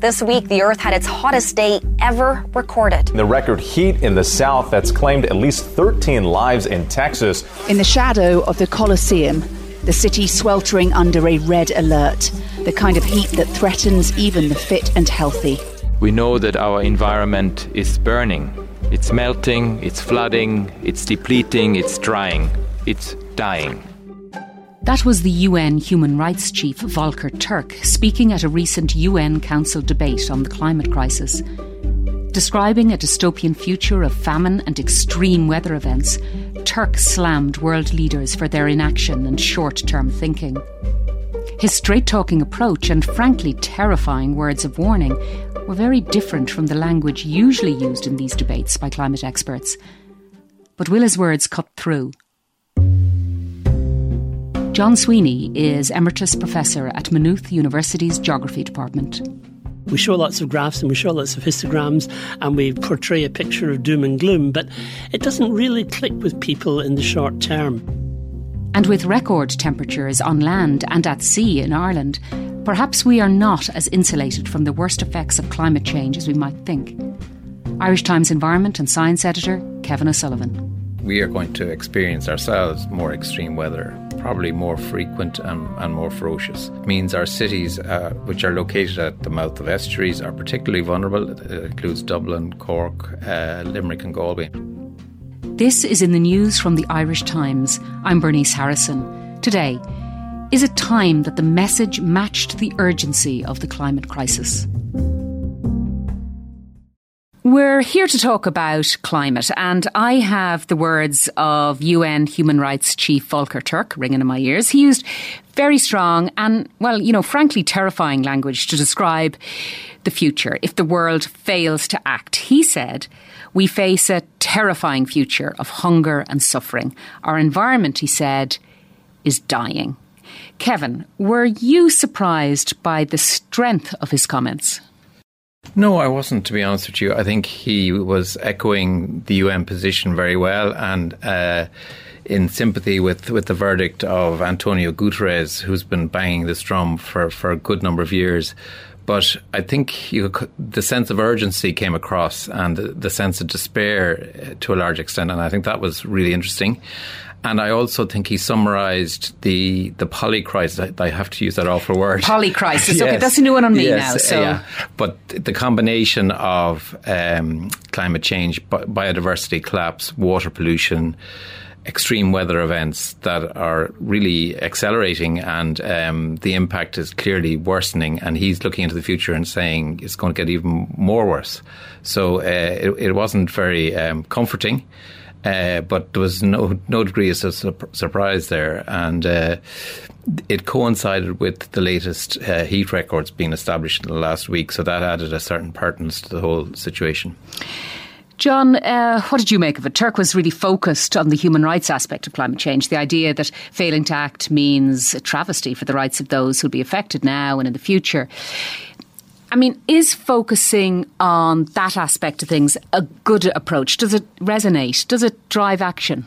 This week, the Earth had its hottest day ever recorded. The record heat in the south that's claimed at least 13 lives in Texas. In the shadow of the Colosseum, the city sweltering under a red alert, the kind of heat that threatens even the fit and healthy. We know that our environment is burning. It's melting, it's flooding, it's depleting, it's drying, it's dying. That was the UN Human Rights Chief Volker Turk speaking at a recent UN Council debate on the climate crisis. Describing a dystopian future of famine and extreme weather events, Turk slammed world leaders for their inaction and short term thinking. His straight talking approach and frankly terrifying words of warning were very different from the language usually used in these debates by climate experts. But will his words cut through? John Sweeney is Emeritus Professor at Maynooth University's Geography Department. We show lots of graphs and we show lots of histograms and we portray a picture of doom and gloom, but it doesn't really click with people in the short term. And with record temperatures on land and at sea in Ireland, perhaps we are not as insulated from the worst effects of climate change as we might think. Irish Times Environment and Science Editor Kevin O'Sullivan. We are going to experience ourselves more extreme weather probably more frequent and, and more ferocious. It means our cities, uh, which are located at the mouth of estuaries, are particularly vulnerable. It includes Dublin, Cork, uh, Limerick, and Galway. This is in the news from the Irish Times. I'm Bernice Harrison. Today, is it time that the message matched the urgency of the climate crisis? We're here to talk about climate, and I have the words of UN Human Rights Chief Volker Turk ringing in my ears. He used very strong and, well, you know, frankly terrifying language to describe the future if the world fails to act. He said, We face a terrifying future of hunger and suffering. Our environment, he said, is dying. Kevin, were you surprised by the strength of his comments? No, I wasn't, to be honest with you. I think he was echoing the UN position very well and uh, in sympathy with, with the verdict of Antonio Guterres, who's been banging this drum for, for a good number of years. But I think you, the sense of urgency came across and the, sense of despair uh, to a large extent. And I think that was really interesting. And I also think he summarised the the polycrisis. I, I have to use that awful word. Polycrisis. yes. Okay, that's a new one on me yes, now. So. Yeah. But the combination of um, climate change, biodiversity collapse, water pollution, extreme weather events that are really accelerating, and um, the impact is clearly worsening. And he's looking into the future and saying it's going to get even more worse. So uh, it, it, wasn't very um, comforting. Uh, but there was no no degree of su- surprise there, and uh, it coincided with the latest uh, heat records being established in the last week, so that added a certain pertinence to the whole situation. John, uh, what did you make of it? Turk was really focused on the human rights aspect of climate change, the idea that failing to act means a travesty for the rights of those who'll be affected now and in the future. I mean, is focusing on that aspect of things a good approach? Does it resonate? Does it drive action?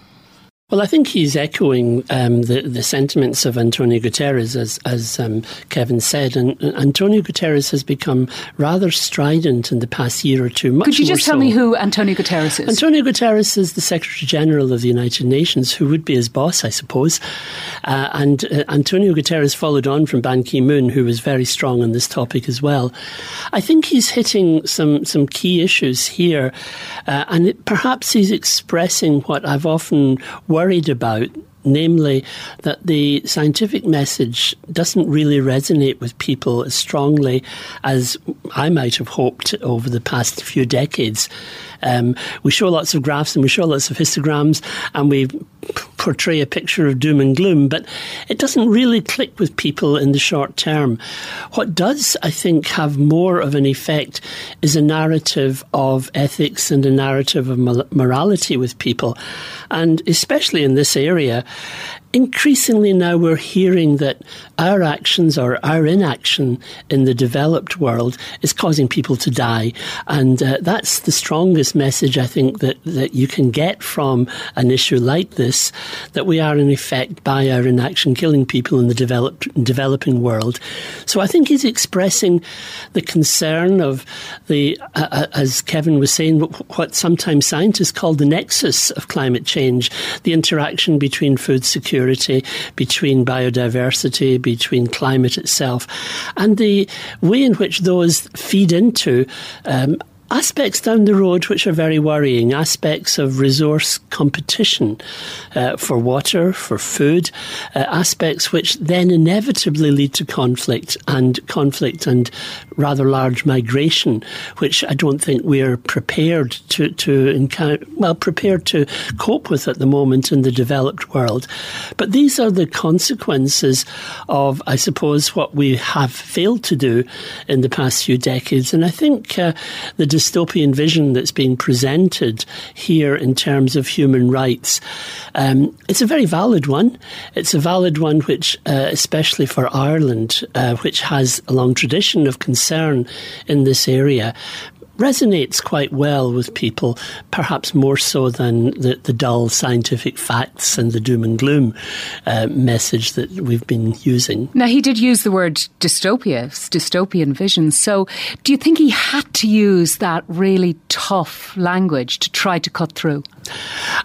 Well, I think he's echoing um, the, the sentiments of Antonio Guterres, as, as um, Kevin said. And Antonio Guterres has become rather strident in the past year or two. Could you just tell so. me who Antonio Guterres is? Antonio Guterres is the Secretary General of the United Nations, who would be his boss, I suppose. Uh, and uh, Antonio Guterres followed on from Ban Ki moon, who was very strong on this topic as well. I think he's hitting some, some key issues here. Uh, and it, perhaps he's expressing what I've often worried worried about namely that the scientific message doesn't really resonate with people as strongly as I might have hoped over the past few decades. Um, we show lots of graphs and we show lots of histograms and we portray a picture of doom and gloom, but it doesn't really click with people in the short term. What does, I think, have more of an effect is a narrative of ethics and a narrative of morality with people. And especially in this area, increasingly now we're hearing that our actions or our inaction in the developed world is causing people to die. And uh, that's the strongest message I think that, that you can get from an issue like this that we are, in effect, by our inaction, killing people in the developed, developing world. So I think he's expressing the concern of the, uh, uh as Kevin was saying, what sometimes scientists call the nexus of climate change, the interaction between food security, between biodiversity, between climate itself, and the way in which those feed into um, aspects down the road which are very worrying aspects of resource competition uh, for water, for food, uh, aspects which then inevitably lead to conflict and conflict and rather large migration, which I don't think we're prepared to, to encounter, well, prepared to cope with at the moment in the developed world. But these are the consequences of, I suppose, what we have failed to do in the past few decades. And I think uh, the dystopian vision that's being presented here in terms of human rights. Um, it's a very valid one. It's a valid one which, uh, especially for Ireland, uh, which has a long tradition of concern in this area, resonates quite well with people, perhaps more so than the, the dull scientific facts and the doom and gloom uh, message that we've been using. Now, he did use the word dystopia, dystopian vision. So, do you think he had to use that really tough language to try to cut through?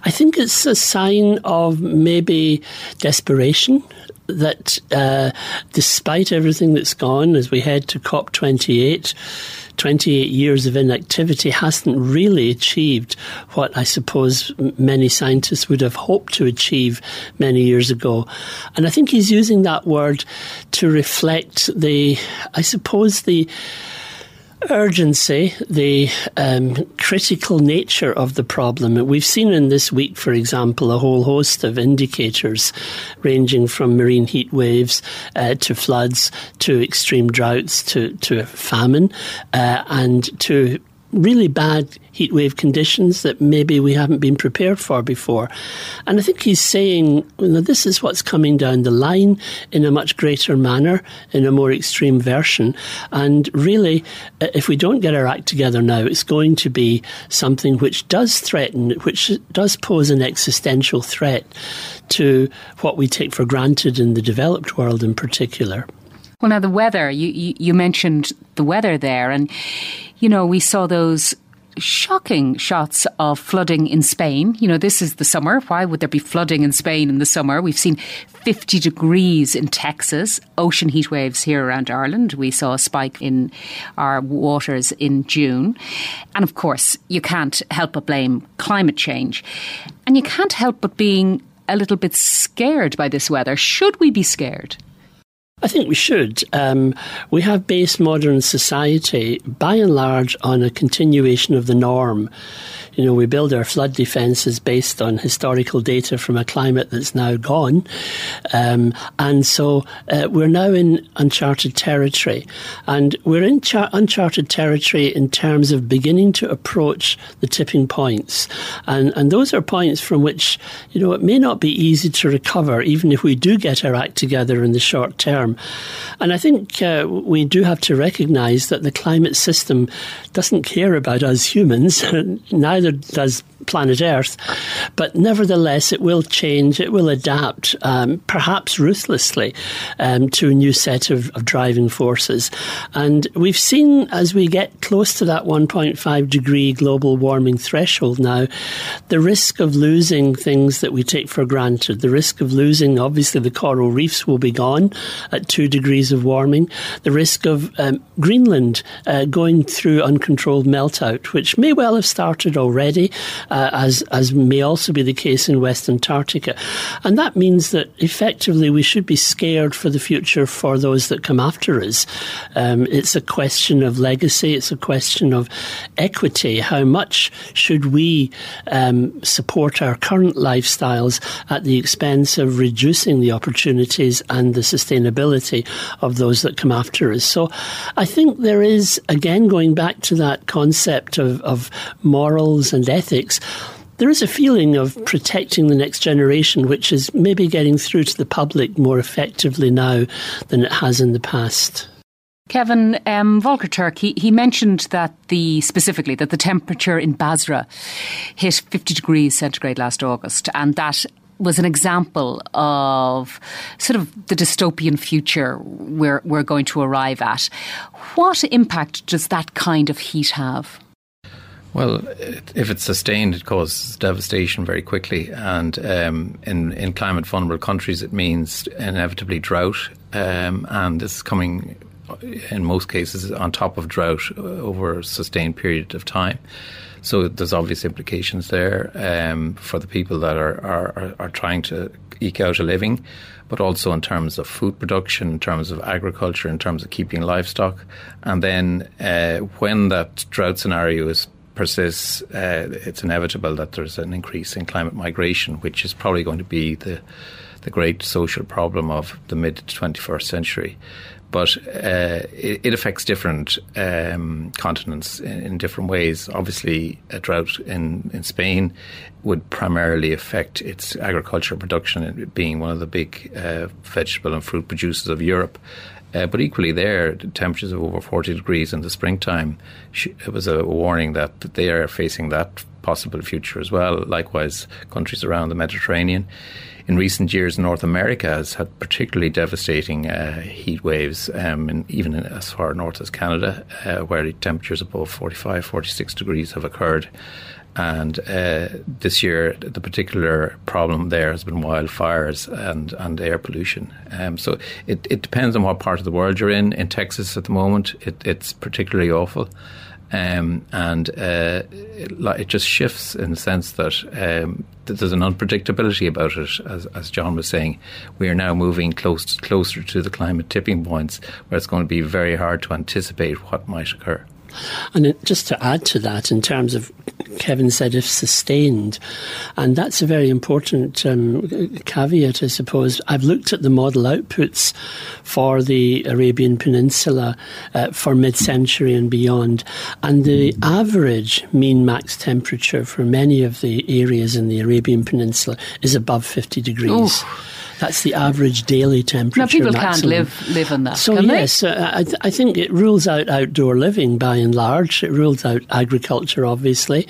I think it's a sign of maybe desperation that uh, despite everything that's gone as we head to COP28, 28 years of inactivity hasn't really achieved what I suppose many scientists would have hoped to achieve many years ago. And I think he's using that word to reflect the, I suppose, the urgency, the um, critical nature of the problem. We've seen in this week, for example, a whole host of indicators ranging from marine heat waves uh, to floods to extreme droughts to, to famine uh, and to really bad heatwave conditions that maybe we haven't been prepared for before. And I think he's saying, you know, this is what's coming down the line in a much greater manner, in a more extreme version. And really, uh, if we don't get our act together now, it's going to be something which does threaten, which does pose an existential threat to what we take for granted in the developed world in particular. Well, now the weather, you, you, you mentioned the weather there, and you know, we saw those shocking shots of flooding in Spain. You know, this is the summer. Why would there be flooding in Spain in the summer? We've seen 50 degrees in Texas, ocean heat waves here around Ireland. We saw a spike in our waters in June. And of course, you can't help but blame climate change. And you can't help but being a little bit scared by this weather. Should we be scared? I think we should. Um, we have based modern society by and large on a continuation of the norm. You know, we build our flood defences based on historical data from a climate that's now gone. Um, and so uh, we're now in uncharted territory. And we're in char- uncharted territory in terms of beginning to approach the tipping points. And, and those are points from which, you know, it may not be easy to recover, even if we do get our act together in the short term. And I think uh, we do have to recognise that the climate system doesn't care about us humans, neither does planet Earth. But nevertheless, it will change, it will adapt, um, perhaps ruthlessly, um, to a new set of, of, driving forces. And we've seen as we get close to that 1.5 degree global warming threshold now, the risk of losing things that we take for granted, the risk of losing, obviously, the coral reefs will be gone at two degrees of warming, the risk of um, Greenland uh, going through uncontrolled meltout, which may well have started already uh, as as may also be the case in West Antarctica, and that means that effectively we should be scared for the future for those that come after us. Um, it's a question of legacy. It's a question of equity. How much should we um, support our current lifestyles at the expense of reducing the opportunities and the sustainability of those that come after us? So, I think there is again going back to that concept of, of morals and ethics there is a feeling of protecting the next generation, which is maybe getting through to the public more effectively now than it has in the past. Kevin, um, Volker Turk, he, he mentioned that the, specifically, that the temperature in Basra hit 50 degrees centigrade last August, and that was an example of sort of the dystopian future we're, we're going to arrive at. What impact does that kind of heat have? Well, if it's sustained, it causes devastation very quickly, and um, in in climate vulnerable countries, it means inevitably drought, um, and this is coming in most cases on top of drought over a sustained period of time. So there's obvious implications there um, for the people that are, are, are trying to eke out a living, but also in terms of food production, in terms of agriculture, in terms of keeping livestock. And then uh, when that drought scenario is persists, uh, it's inevitable that there's an increase in climate migration, which is probably going to be the the great social problem of the mid 21st century but uh, it, it, affects different um, continents in, in, different ways. Obviously, a drought in, in Spain would primarily affect its agricultural production, being one of the big uh, vegetable and fruit producers of Europe. Uh, but equally, there, temperatures of over 40 degrees in the springtime, it was a warning that they are facing that possible future as well. Likewise, countries around the Mediterranean in recent years, North America has had particularly devastating uh, heat waves, um, and even in, as far north as Canada, uh, where temperatures above 45, 46 degrees have occurred. And uh, this year, the particular problem there has been wildfires and, and air pollution. Um, so it, it depends on what part of the world you're in. In Texas at the moment, it, it's particularly awful. Um, and uh, it, it, just shifts in the sense that um, there's an unpredictability about it, as, as John was saying. We are now moving close, closer to the climate tipping points where it's going to be very hard to anticipate what might occur. And just to add to that, in terms of Kevin said, if sustained, and that's a very important um, caveat, I suppose. I've looked at the model outputs for the Arabian Peninsula uh, for mid century and beyond, and the average mean max temperature for many of the areas in the Arabian Peninsula is above 50 degrees. Ooh. That's the average daily temperature. Now people maximum. can't live live in that. So yes, uh, I, th- I, think it rules out outdoor living by and large. It rules out agriculture. Obviously,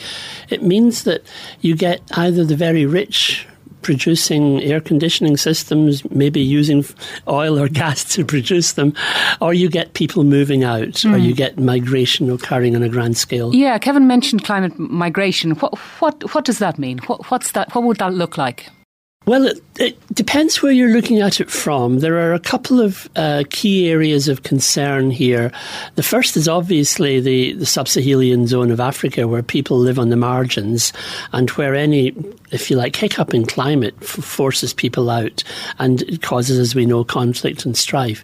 it means that you get either the very rich producing air conditioning systems, maybe using oil or gas to produce them, or you get people moving out, mm. or you get migration occurring on a grand scale. Yeah, Kevin mentioned climate migration. What what what does that mean? What what's that? What would that look like? Well, it, it, depends where you're looking at it from. There are a couple of uh, key areas of concern here. The first is obviously the, the sub Saharan zone of Africa, where people live on the margins and where any, if you like, hiccup in climate f- forces people out and it causes, as we know, conflict and strife.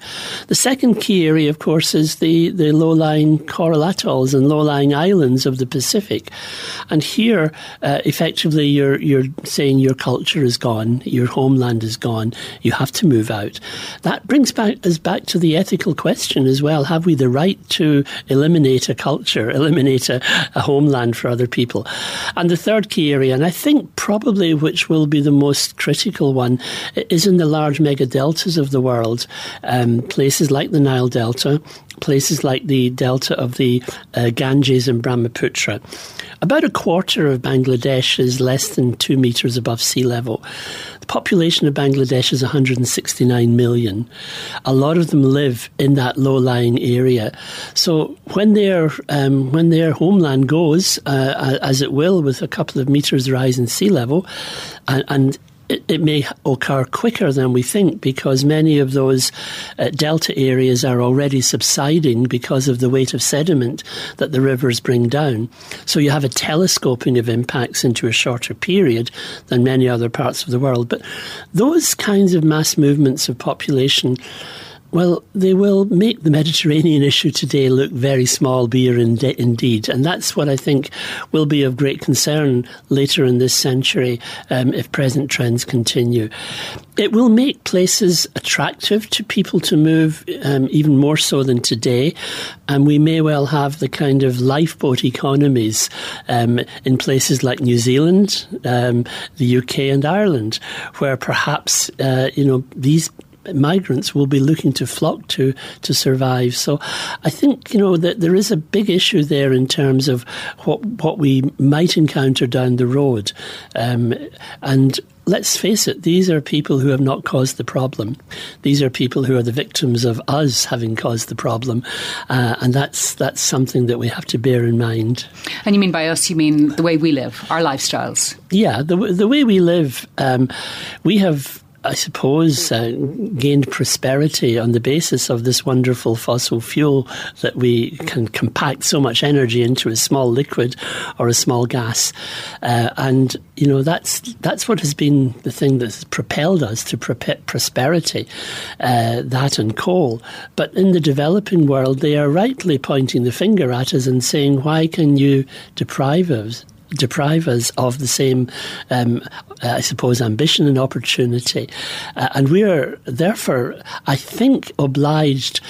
The second key area, of course, is the, the low lying coral atolls and low lying islands of the Pacific. And here, uh, effectively, you're, you're saying your culture is gone your homeland is gone, you have to move out. That brings back, us back to the ethical question as well. Have we the right to eliminate a culture, eliminate a, a homeland for other people? And the third key area, and I think probably which will be the most critical one, is in the large mega deltas of the world. Um, places like the Nile Delta, places like the delta of the uh, Ganges and Brahmaputra. About a quarter of Bangladesh is less than two metres above sea level. The population of Bangladesh is 169 million. A lot of them live in that low-lying area. So when their um, when their homeland goes, uh, as it will, with a couple of metres rise in sea level, and, and it, may occur quicker than we think because many of those uh, delta areas are already subsiding because of the weight of sediment that the rivers bring down. So you have a telescoping of impacts into a shorter period than many other parts of the world. But those kinds of mass movements of population Well, they will make the Mediterranean issue today look very small beer indeed. And that's what I think will be of great concern later in this century um, if present trends continue. It will make places attractive to people to move, um, even more so than today. And we may well have the kind of lifeboat economies um, in places like New Zealand, um, the UK, and Ireland, where perhaps, uh, you know, these migrants will be looking to flock to to survive. So I think you know that there is a big issue there in terms of what what we might encounter down the road, um, and. Let's face it, these are people who have not caused the problem. These are people who are the victims of us having caused the problem. Uh, and that's, that's something that we have to bear in mind. And you mean by us, you mean the way we live, our lifestyles? Yeah, the, the way we live, um, we have I suppose, uh, gained prosperity on the basis of this wonderful fossil fuel that we can compact so much energy into a small liquid or a small gas. Uh, and, you know, that's, that's what has been the thing that's propelled us to prosperity, uh, that and coal. But in the developing world, they are rightly pointing the finger at us and saying, why can you deprive us? Deprive us of the same, um, I suppose, ambition and opportunity. Uh, and we are therefore, I think, obliged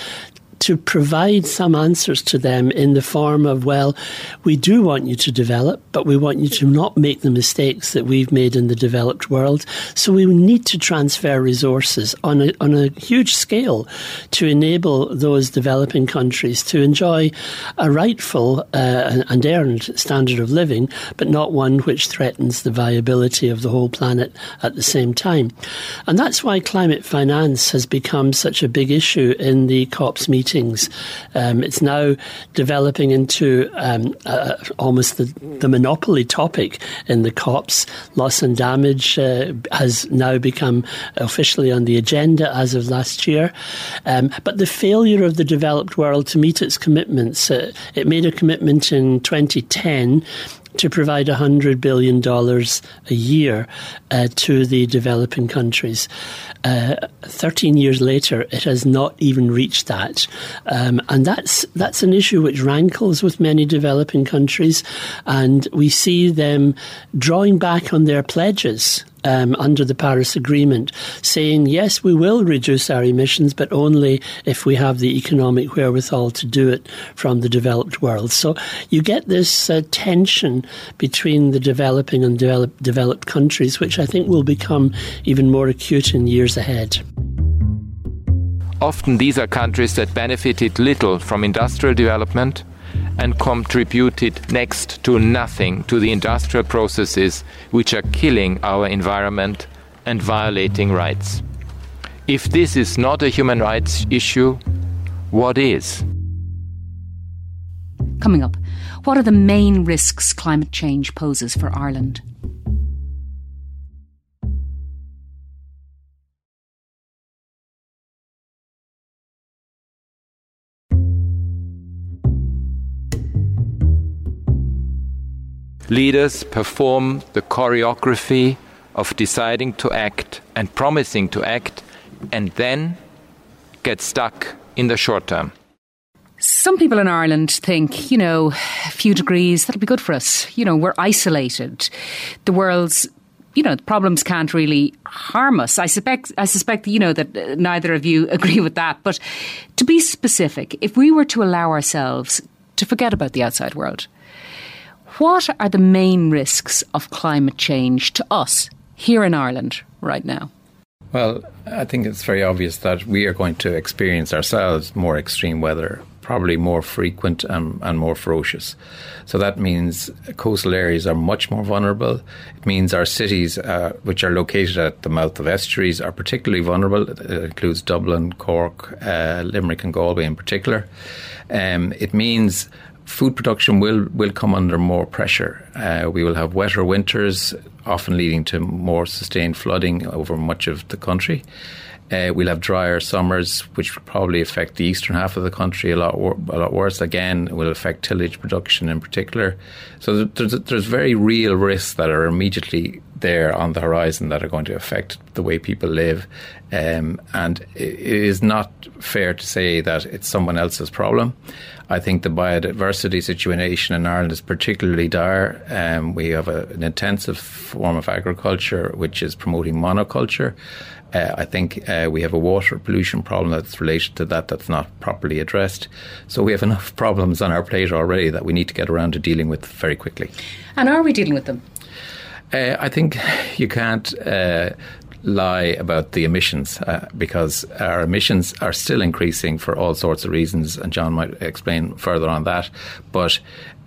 to provide some answers to them in the form of, well, we do want you to develop, but we want you to not make the mistakes that we've made in the developed world. So we need to transfer resources on a, on a huge scale to enable those developing countries to enjoy a rightful uh, and earned standard of living, but not one which threatens the viability of the whole planet at the same time. And that's why climate finance has become such a big issue in the COP's meeting meetings. Um, it's now developing into um, uh, almost the, the, monopoly topic in the COPs. Loss and damage uh, has now become officially on the agenda as of last year. Um, but the failure of the developed world to meet its commitments, uh, it made a commitment in 2010 to provide $100 billion a year uh, to the developing countries. Uh, 13 years later, it has not even reached that. Um, and that's, that's an issue which rankles with many developing countries. And we see them drawing back on their pledges um, under the Paris Agreement, saying, yes, we will reduce our emissions, but only if we have the economic wherewithal to do it from the developed world. So you get this uh, tension between the developing and develop, developed countries, which I think will become even more acute in years ahead. Often these are countries that benefited little from industrial development and contributed next to nothing to the industrial processes which are killing our environment and violating rights. If this is not a human rights issue, what is? Coming up, what are the main risks climate change poses for Ireland? Leaders perform the choreography of deciding to act and promising to act and then get stuck in the short term. Some people in Ireland think, you know, a few degrees, that'll be good for us. You know, we're isolated. The world's you know, problems can't really harm us. I suspect, I suspect, you know, that uh, neither of you agree with that. But to be specific, if we were to allow ourselves to forget about the outside world, what are the main risks of climate change to us here in Ireland right now? Well, I think it's very obvious that we are going to experience ourselves more extreme weather, probably more frequent and, and, more ferocious. So that means coastal areas are much more vulnerable. It means our cities, uh, which are located at the mouth of estuaries, are particularly vulnerable. It includes Dublin, Cork, uh, Limerick, and Galway in particular. Um, it means food production will, will come under more pressure. Uh, we will have wetter winters, often leading to more sustained flooding over much of the country. Uh, we'll have drier summers, which will probably affect the eastern half of the country a lot, wor- a lot worse. Again, it will affect tillage production in particular. So there's, there's very real risks that are immediately there on the horizon that are going to affect the way people live. Um, and it is not fair to say that it's someone else's problem. I think the biodiversity situation in Ireland is particularly dire. Um, we have a, an intensive form of agriculture which is promoting monoculture. Uh, I think uh, we have a water pollution problem that's related to that that's not properly addressed. So we have enough problems on our plate already that we need to get around to dealing with very quickly. And are we dealing with them? Uh, I think you can't uh, lie about the emissions uh, because our emissions are still increasing for all sorts of reasons, and John might explain further on that. But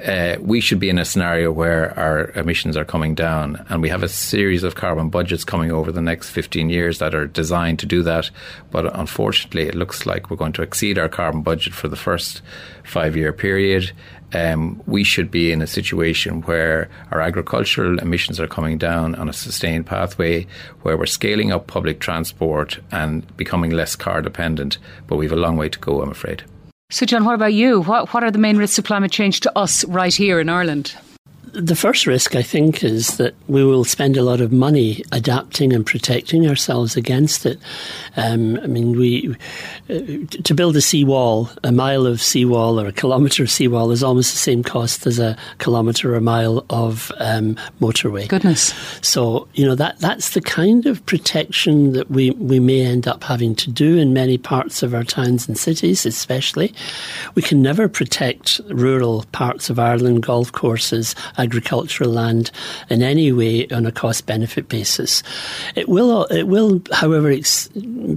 uh, we should be in a scenario where our emissions are coming down, and we have a series of carbon budgets coming over the next 15 years that are designed to do that. But unfortunately, it looks like we're going to exceed our carbon budget for the first five year period um, we should be in a situation where our agricultural emissions are coming down on a sustained pathway, where we're scaling up public transport and becoming less car dependent. But we have a long way to go, I'm afraid. So, John, what about you? What, what are the main risks of climate change to us right here in Ireland? The first risk, I think, is that we will spend a lot of money adapting and protecting ourselves against it. Um, I mean, we uh, to build a seawall, a mile of seawall or a kilometre of seawall is almost the same cost as a kilometre or a mile of um, motorway. Goodness! So you know that that's the kind of protection that we we may end up having to do in many parts of our towns and cities, especially. We can never protect rural parts of Ireland, golf courses agricultural land in any way on a cost benefit basis. It will, it will, however, ex-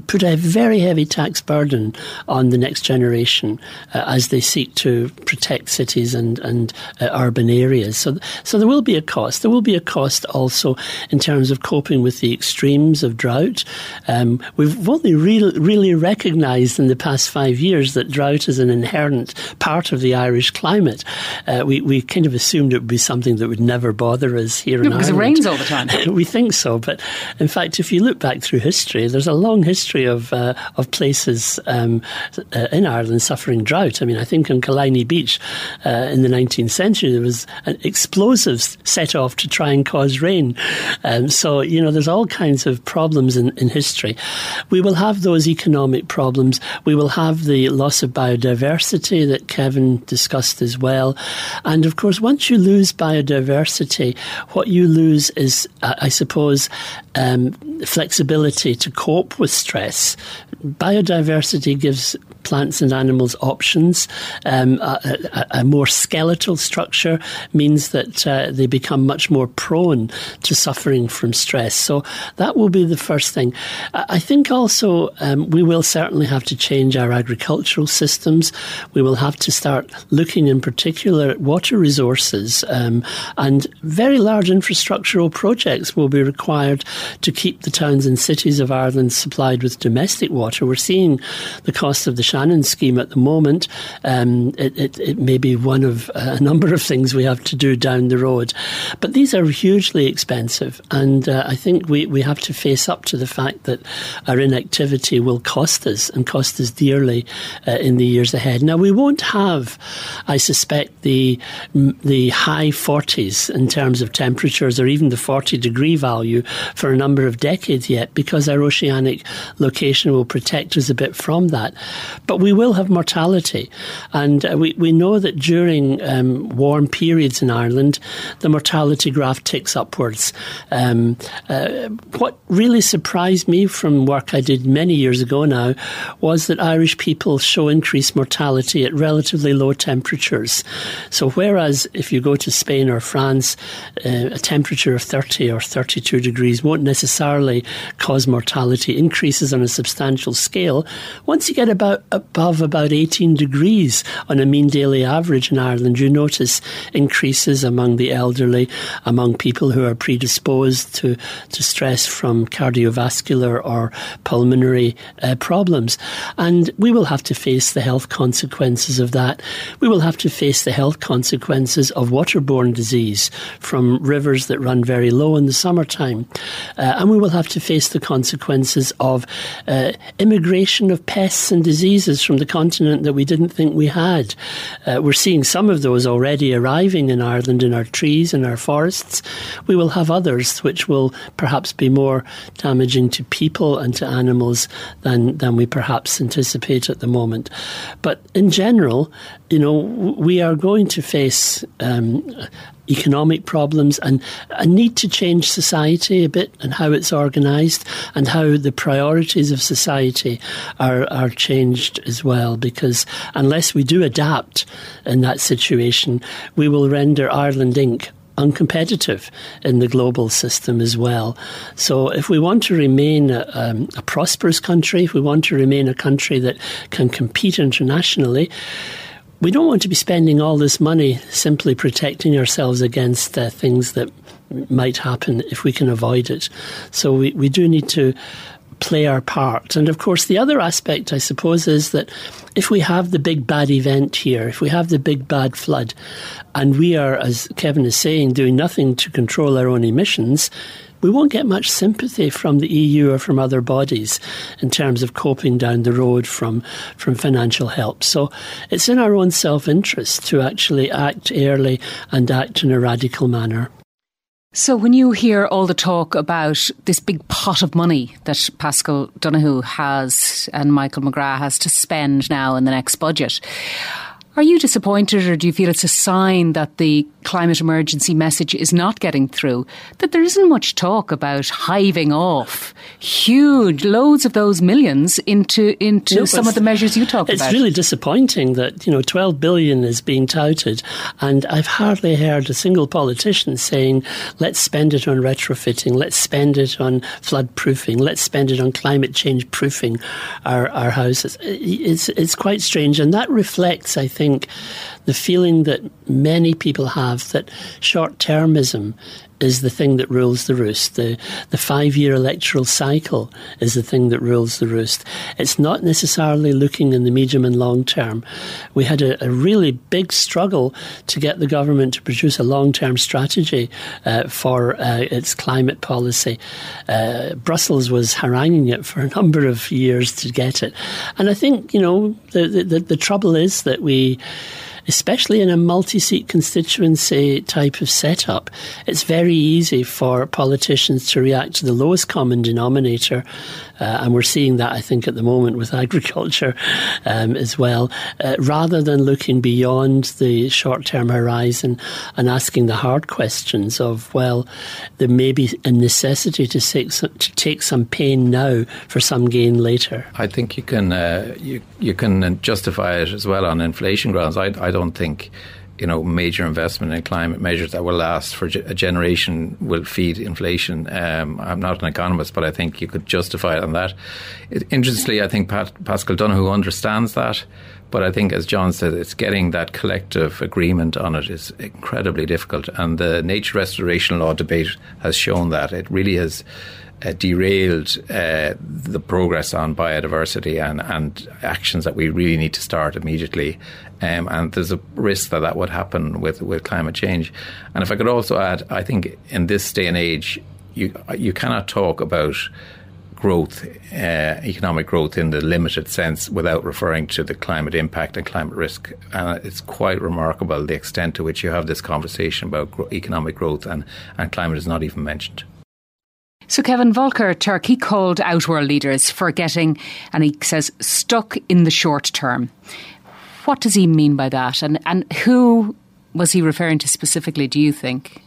put a very heavy tax burden on the next generation uh, as they seek to protect cities and and uh, urban areas. So, so there will be a cost. There will be a cost also in terms of coping with the extremes of drought. Um, we've only re- really recognised in the past five years that drought is an inherent part of the Irish climate. Uh, we we kind of assumed it would be something that would never bother us here no, in because Ireland. Because it rains all the time. we think so, but in fact, if you look back through history, there's a long history of uh, of places um, uh, in Ireland suffering drought. I mean, I think on Killiney Beach uh, in the 19th century there was an explosives set off to try and cause rain. Um, so you know, there's all kinds of problems in, in history. We will have those economic problems. We will have the loss of biodiversity that Kevin discussed as well, and of course, once you lose biodiversity, what you lose is, uh, I suppose, um, flexibility to cope with stress. Biodiversity gives plants and animals options. Um, a, a, a, more skeletal structure means that uh, they become much more prone to suffering from stress. So that will be the first thing. I think also um, we will certainly have to change our agricultural systems. We will have to start looking in particular at water resources um, and very large infrastructural projects will be required to keep the towns and cities of Ireland supplied with domestic water. We're seeing the cost of the Shannon scheme at the moment. Um, it, it, it, may be one of a number of things we have to do down the road. But these are hugely expensive, and uh, I think we, we have to face up to the fact that our inactivity will cost us and cost us dearly uh, in the years ahead. Now, we won't have, I suspect, the, the high 40s in terms of temperatures or even the 40 degree value for a number of decades yet because our oceanic location will protect us a bit from that. But we will have mortality. And uh, we, we know that during um, warm periods in Ireland, the mortality graph ticks upwards. Um, uh, what really surprised me from work I did many years ago now was that Irish people show increased mortality at relatively low temperatures. So, whereas if you go to Spain or France, uh, a temperature of 30 or 32 degrees won't necessarily cause mortality increases on a substantial scale, once you get about above about 18 degrees on a mean daily average in Ireland, you notice increases among the elderly, among people who are predisposed to, to stress from cardiovascular or pulmonary uh, problems. And we will have to face the health consequences of that. We will have to face the health consequences of waterborne disease from rivers that run very low in the summertime. Uh, and we will have to face the consequences of uh, immigration of pests and diseases diseases from the continent that we didn't think we had. Uh, we're seeing some of those already arriving in Ireland in our trees and our forests. We will have others which will perhaps be more damaging to people and to animals than, than we perhaps anticipate at the moment. But in general, you know, we are going to face um, economic problems and a need to change society a bit and how it's organised and how the priorities of society are, are changed as well. Because unless we do adapt in that situation, we will render Ireland Inc uncompetitive in the global system as well. So, if we want to remain a, um, a, prosperous country, if we want to remain a country that can compete internationally, we don't want to be spending all this money simply protecting ourselves against uh, things that might happen if we can avoid it. So we, we do need to play our part. And of course, the other aspect, I suppose, is that if we have the big bad event here, if we have the big bad flood, and we are, as Kevin is saying, doing nothing to control our own emissions, we won't get much sympathy from the EU or from other bodies in terms of coping down the road from, from financial help. So it's in our own self interest to actually act early and act in a radical manner. So, when you hear all the talk about this big pot of money that Paschal Donohoe has and Michael McGrath has to spend now in the next budget, are you disappointed, or do you feel it's a sign that the climate emergency message is not getting through? That there isn't much talk about hiving off huge loads of those millions into into no, some of the measures you talk it's about. It's really disappointing that you know 12 billion is being touted, and I've hardly heard a single politician saying, "Let's spend it on retrofitting, let's spend it on flood proofing, let's spend it on climate change proofing our our houses." It's it's quite strange, and that reflects, I think think the feeling that many people have that short termism is the thing that rules the roost. The, the five year electoral cycle is the thing that rules the roost. It's not necessarily looking in the medium and long term. We had a, a really big struggle to get the government to produce a long term strategy uh, for uh, its climate policy. Uh, Brussels was haranguing it for a number of years to get it. And I think, you know, the, the, the trouble is that we especially in a multi seat constituency type of setup, it's very easy for politicians to react to the lowest common denominator. Uh, and we're seeing that, I think, at the moment with agriculture um, as well, uh, rather than looking beyond the short term horizon and asking the hard questions of, well, there may be a necessity to take some, to take some pain now for some gain later. I think you can uh, you you can justify it as well on inflation grounds. I, I don't think you know, major investment in climate measures that will last for a generation will feed inflation. Um, I'm not an economist, but I think you could justify it on that. It, interestingly, I think Pat, Paschal Donohoe understands that, but I think, as John said, it's getting that collective agreement on it is incredibly difficult. And the nature restoration law debate has shown that it really has uh, derailed uh, the progress on biodiversity and, and actions that we really need to start immediately. Um, and there's a risk that that would happen with, with climate change. And if I could also add, I think in this day and age, you you cannot talk about growth, uh, economic growth in the limited sense without referring to the climate impact and climate risk. And it's quite remarkable the extent to which you have this conversation about gro- economic growth and, and climate is not even mentioned. So Kevin Volker Turkey called out world leaders for getting, and he says, stuck in the short term. What does he mean by that? And, and who was he referring to specifically, do you think?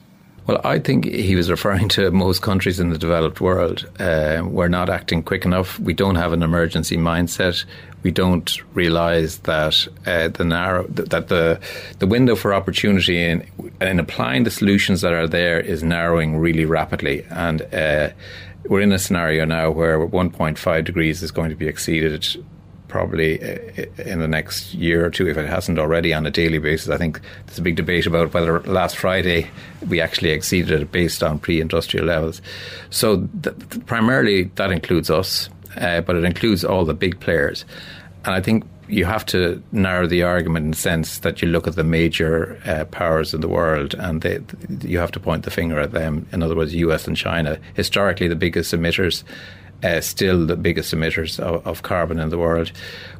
Well, I think he was referring to most countries in the developed world. Uh, we're not acting quick enough. We don't have an emergency mindset we don't realise that uh, the narrow that the the window for opportunity in in applying the solutions that are there is narrowing really rapidly, and uh, we're in a scenario now where 1.5 degrees is going to be exceeded probably uh, in the next year or two, if it hasn't already, on a daily basis. I think there's a big debate about whether last Friday we actually exceeded it based on pre-industrial levels. So th- primarily that includes us uh, but it includes all the big players. And I think you have to narrow the argument in the sense that you look at the major uh, powers in the world and they, you have to point the finger at them. In other words, US and China, historically the biggest emitters. uh, still the biggest emitters of, of, carbon in the world.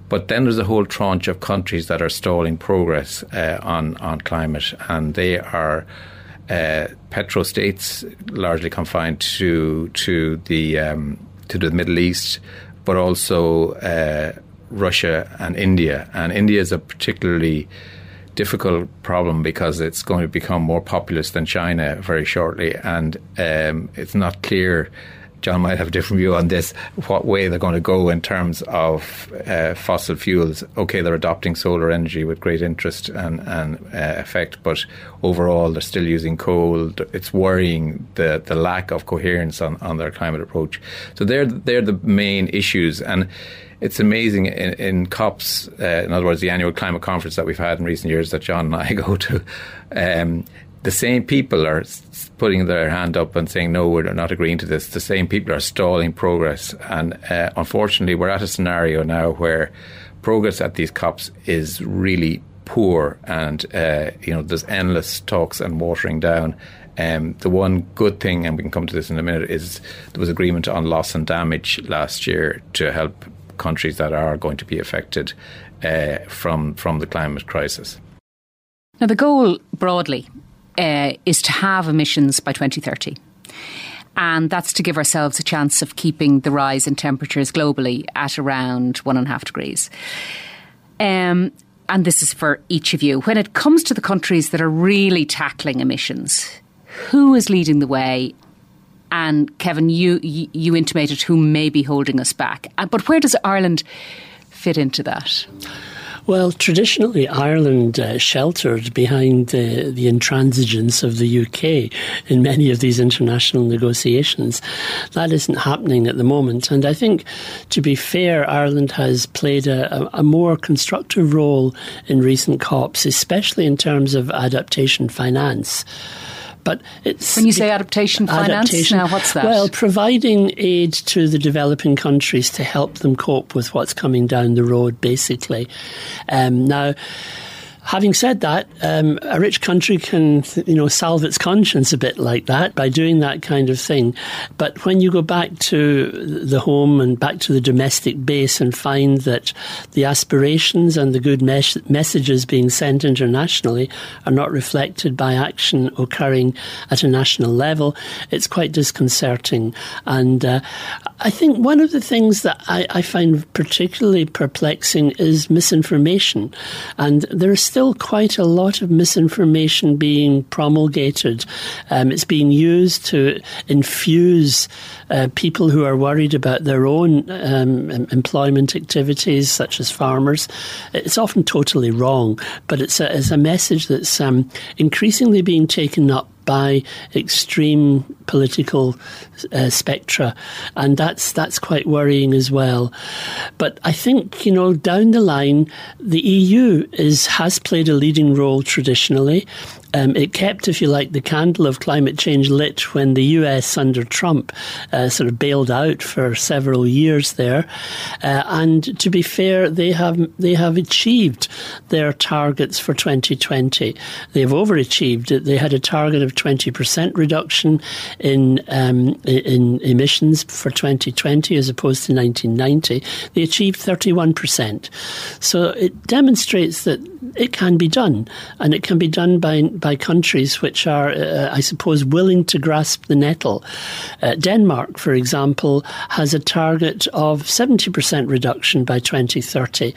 But then there's a whole tranche of countries that are stalling progress uh, on on climate, and they are uh, petrostates, largely confined to to the um, to the Middle East, but also uh, Russia and India. And India is a particularly difficult problem because it's going to become more populous than China very shortly, and um, it's not clear. John might have a different view on this. What way they're going to go in terms of uh, fossil fuels? Okay, they're adopting solar energy with great interest and, and uh, effect, but overall they're still using coal. It's worrying the, the lack of coherence on, on their climate approach. So they're they're the main issues, and it's amazing in, in COPs, uh, in other words, the annual climate conference that we've had in recent years that John and I go to. Um, the same people are putting their hand up and saying, no, we're not agreeing to this. The same people are stalling progress. And uh, unfortunately, we're at a scenario now where progress at these COPs is really poor. And, uh, you know, there's endless talks and watering down. Um, the one good thing, and we can come to this in a minute, is there was agreement on loss and damage last year to help countries that are going to be affected uh, from from the climate crisis. Now, the goal broadly uh, is to have emissions by 2030. And that's to give ourselves a chance of keeping the rise in temperatures globally at around one and a half degrees. Um, and this is for each of you. When it comes to the countries that are really tackling emissions, who is leading the way and Kevin, you you intimated who may be holding us back. Uh, but where does Ireland fit into that? Well, traditionally, Ireland uh, sheltered behind the, the intransigence of the UK in many of these international negotiations. That isn't happening at the moment. And I think, to be fair, Ireland has played a, a more constructive role in recent COPs, especially in terms of adaptation finance. But it's when you say adaptation finance, adaptation, now what's that? Well, providing aid to the developing countries to help them cope with what's coming down the road, basically. Um, now Having said that, um, a rich country can, you know, salve its conscience a bit like that by doing that kind of thing. But when you go back to the home and back to the domestic base and find that the aspirations and the good mes- messages being sent internationally are not reflected by action occurring at a national level, it's quite disconcerting. And uh, I think one of the things that I, I find particularly perplexing is misinformation. And there is still quite a lot of misinformation being promulgated. Um, it's being used to infuse uh, people who are worried about their own um, employment activities, such as farmers. It's often totally wrong, but it's a, it's a message that's um, increasingly being taken up by extreme political uh, spectra, and that's that's quite worrying as well. But I think you know down the line, the EU is has played a leading role traditionally. Um, it kept, if you like, the candle of climate change lit when the US under Trump uh, sort of bailed out for several years there. Uh, and to be fair, they have they have achieved their targets for 2020. They have overachieved. They had a target of 20% reduction in um, in emissions for 2020 as opposed to 1990. They achieved 31%. So it demonstrates that it can be done, and it can be done by by countries which are, uh, I suppose, willing to grasp the nettle. Uh, Denmark, for example, has a target of 70% reduction by 2030.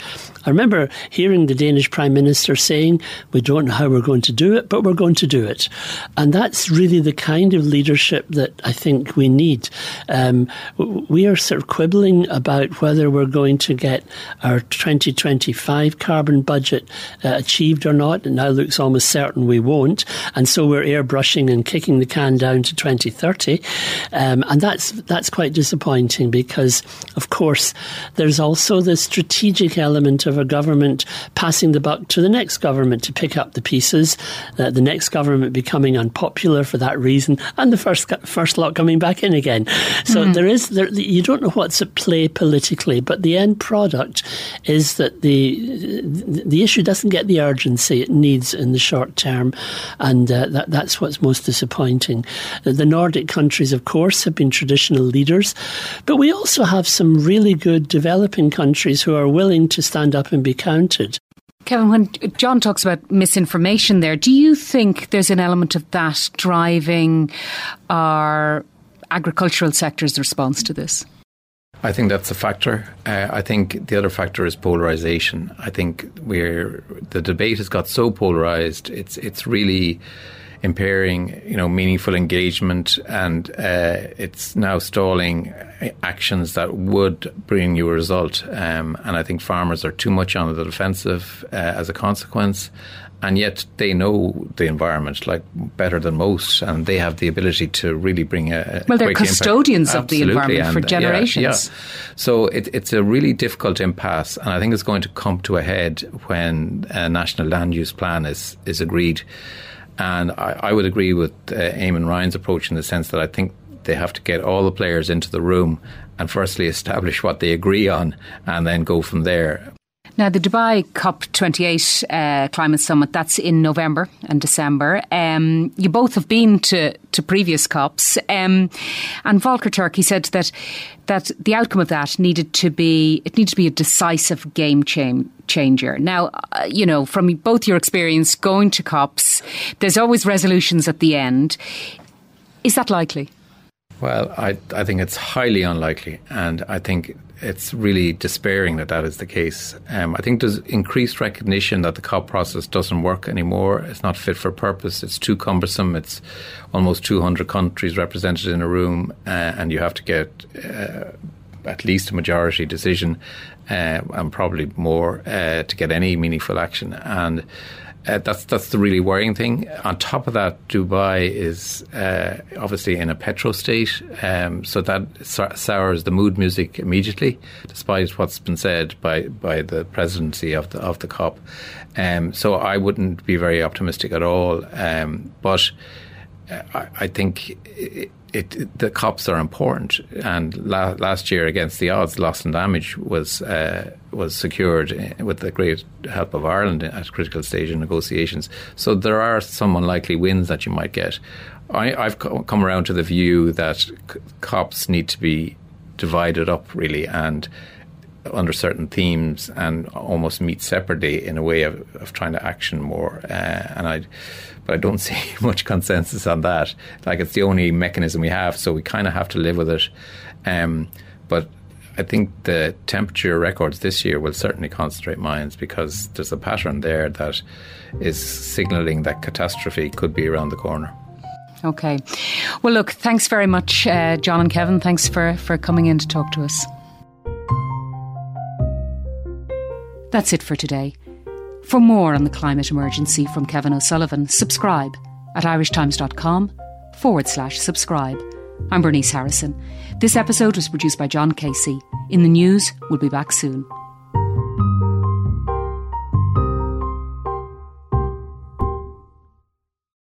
I remember hearing the Danish Prime Minister saying, "We don't know how we're going to do it, but we're going to do it," and that's really the kind of leadership that I think we need. Um, we are sort of quibbling about whether we're going to get our 2025 carbon budget uh, achieved or not. It now looks almost certain we won't. And so we're airbrushing and kicking the can down to 2030. Um, and that's, that's quite disappointing because, of course, there's also the strategic element of a government passing the buck to the next government to pick up the pieces, uh, the next government becoming unpopular for that reason, and the first first lot coming back in again. So mm. there is there, you don't know what's at play politically, but the end product is that the the issue doesn't get the urgency it needs in the short term, and uh, that, that's what's most disappointing. The Nordic countries, of course, have been traditional leaders, but we also have some really good developing countries who are willing to stand up and be counted. Kevin, when John talks about misinformation there, do you think there's an element of that driving our agricultural sector's response to this? I think that's a factor. Uh, I think the other factor is polarization. I think we're the debate has got so polarized. It's it's really impairing, you know, meaningful engagement, and uh, it's now stalling actions that would bring you a result. Um, and I think farmers are too much on the defensive uh, as a consequence and yet they know the environment like better than most, and they have the ability to really bring a well. They're custodians of the environment and, for generations. Yeah, yeah. So it, it's a really difficult impasse, and I think it's going to come to a head when a national land use plan is is agreed. And I, I would agree with uh, Eamon Ryan's approach in the sense that I think they have to get all the players into the room and firstly establish what they agree on and then go from there. Now, the Dubai COP28 uh, climate summit, that's in November and December. Um, you both have been to, to previous COPs. Um, and Volker Turk, he said that, that the outcome of that needed to be, it needed to be a decisive game change changer. Now, uh, you know, from both your experience going to COPs, there's always resolutions at the end. Is that likely? Well, I, I think it's highly unlikely. And I think it's really despairing that that is the case. Um, I think there's increased recognition that the COP process doesn't work anymore. It's not fit for purpose. It's too cumbersome. It's almost 200 countries represented in a room, uh, and you have to get uh, at least a majority decision, uh, and probably more uh, to get any meaningful action. And uh, that's that's the really worrying thing. On top of that, Dubai is uh, obviously in a petro state, um, so that sours the mood music immediately, despite what's been said by, by the presidency of the of the COP. Um, so I wouldn't be very optimistic at all. Um, but uh, I, I think. It, it, the COPs are important, and la- last year against the odds, loss and damage was uh, was secured uh, with the great help of Ireland at critical stage in negotiations. So there are some unlikely wins that you might get. I, have come around to the view that COPs need to be divided up really and under certain themes and almost meet separately in a way of, of trying to action more. Uh, and I but I don't see much consensus on that. Like it's the only mechanism we have, so we kind of have to live with it. Um, but I think the temperature records this year will certainly concentrate minds because there's a pattern there that is signalling that catastrophe could be around the corner. Okay. Well, look, thanks very much, uh, John and Kevin. Thanks for, for coming in to talk to us. That's it for today. For more on the climate emergency from Kevin O'Sullivan, subscribe at irishtimes.com forward slash subscribe. I'm Bernice Harrison. This episode was produced by John Casey. In the news, we'll be back soon.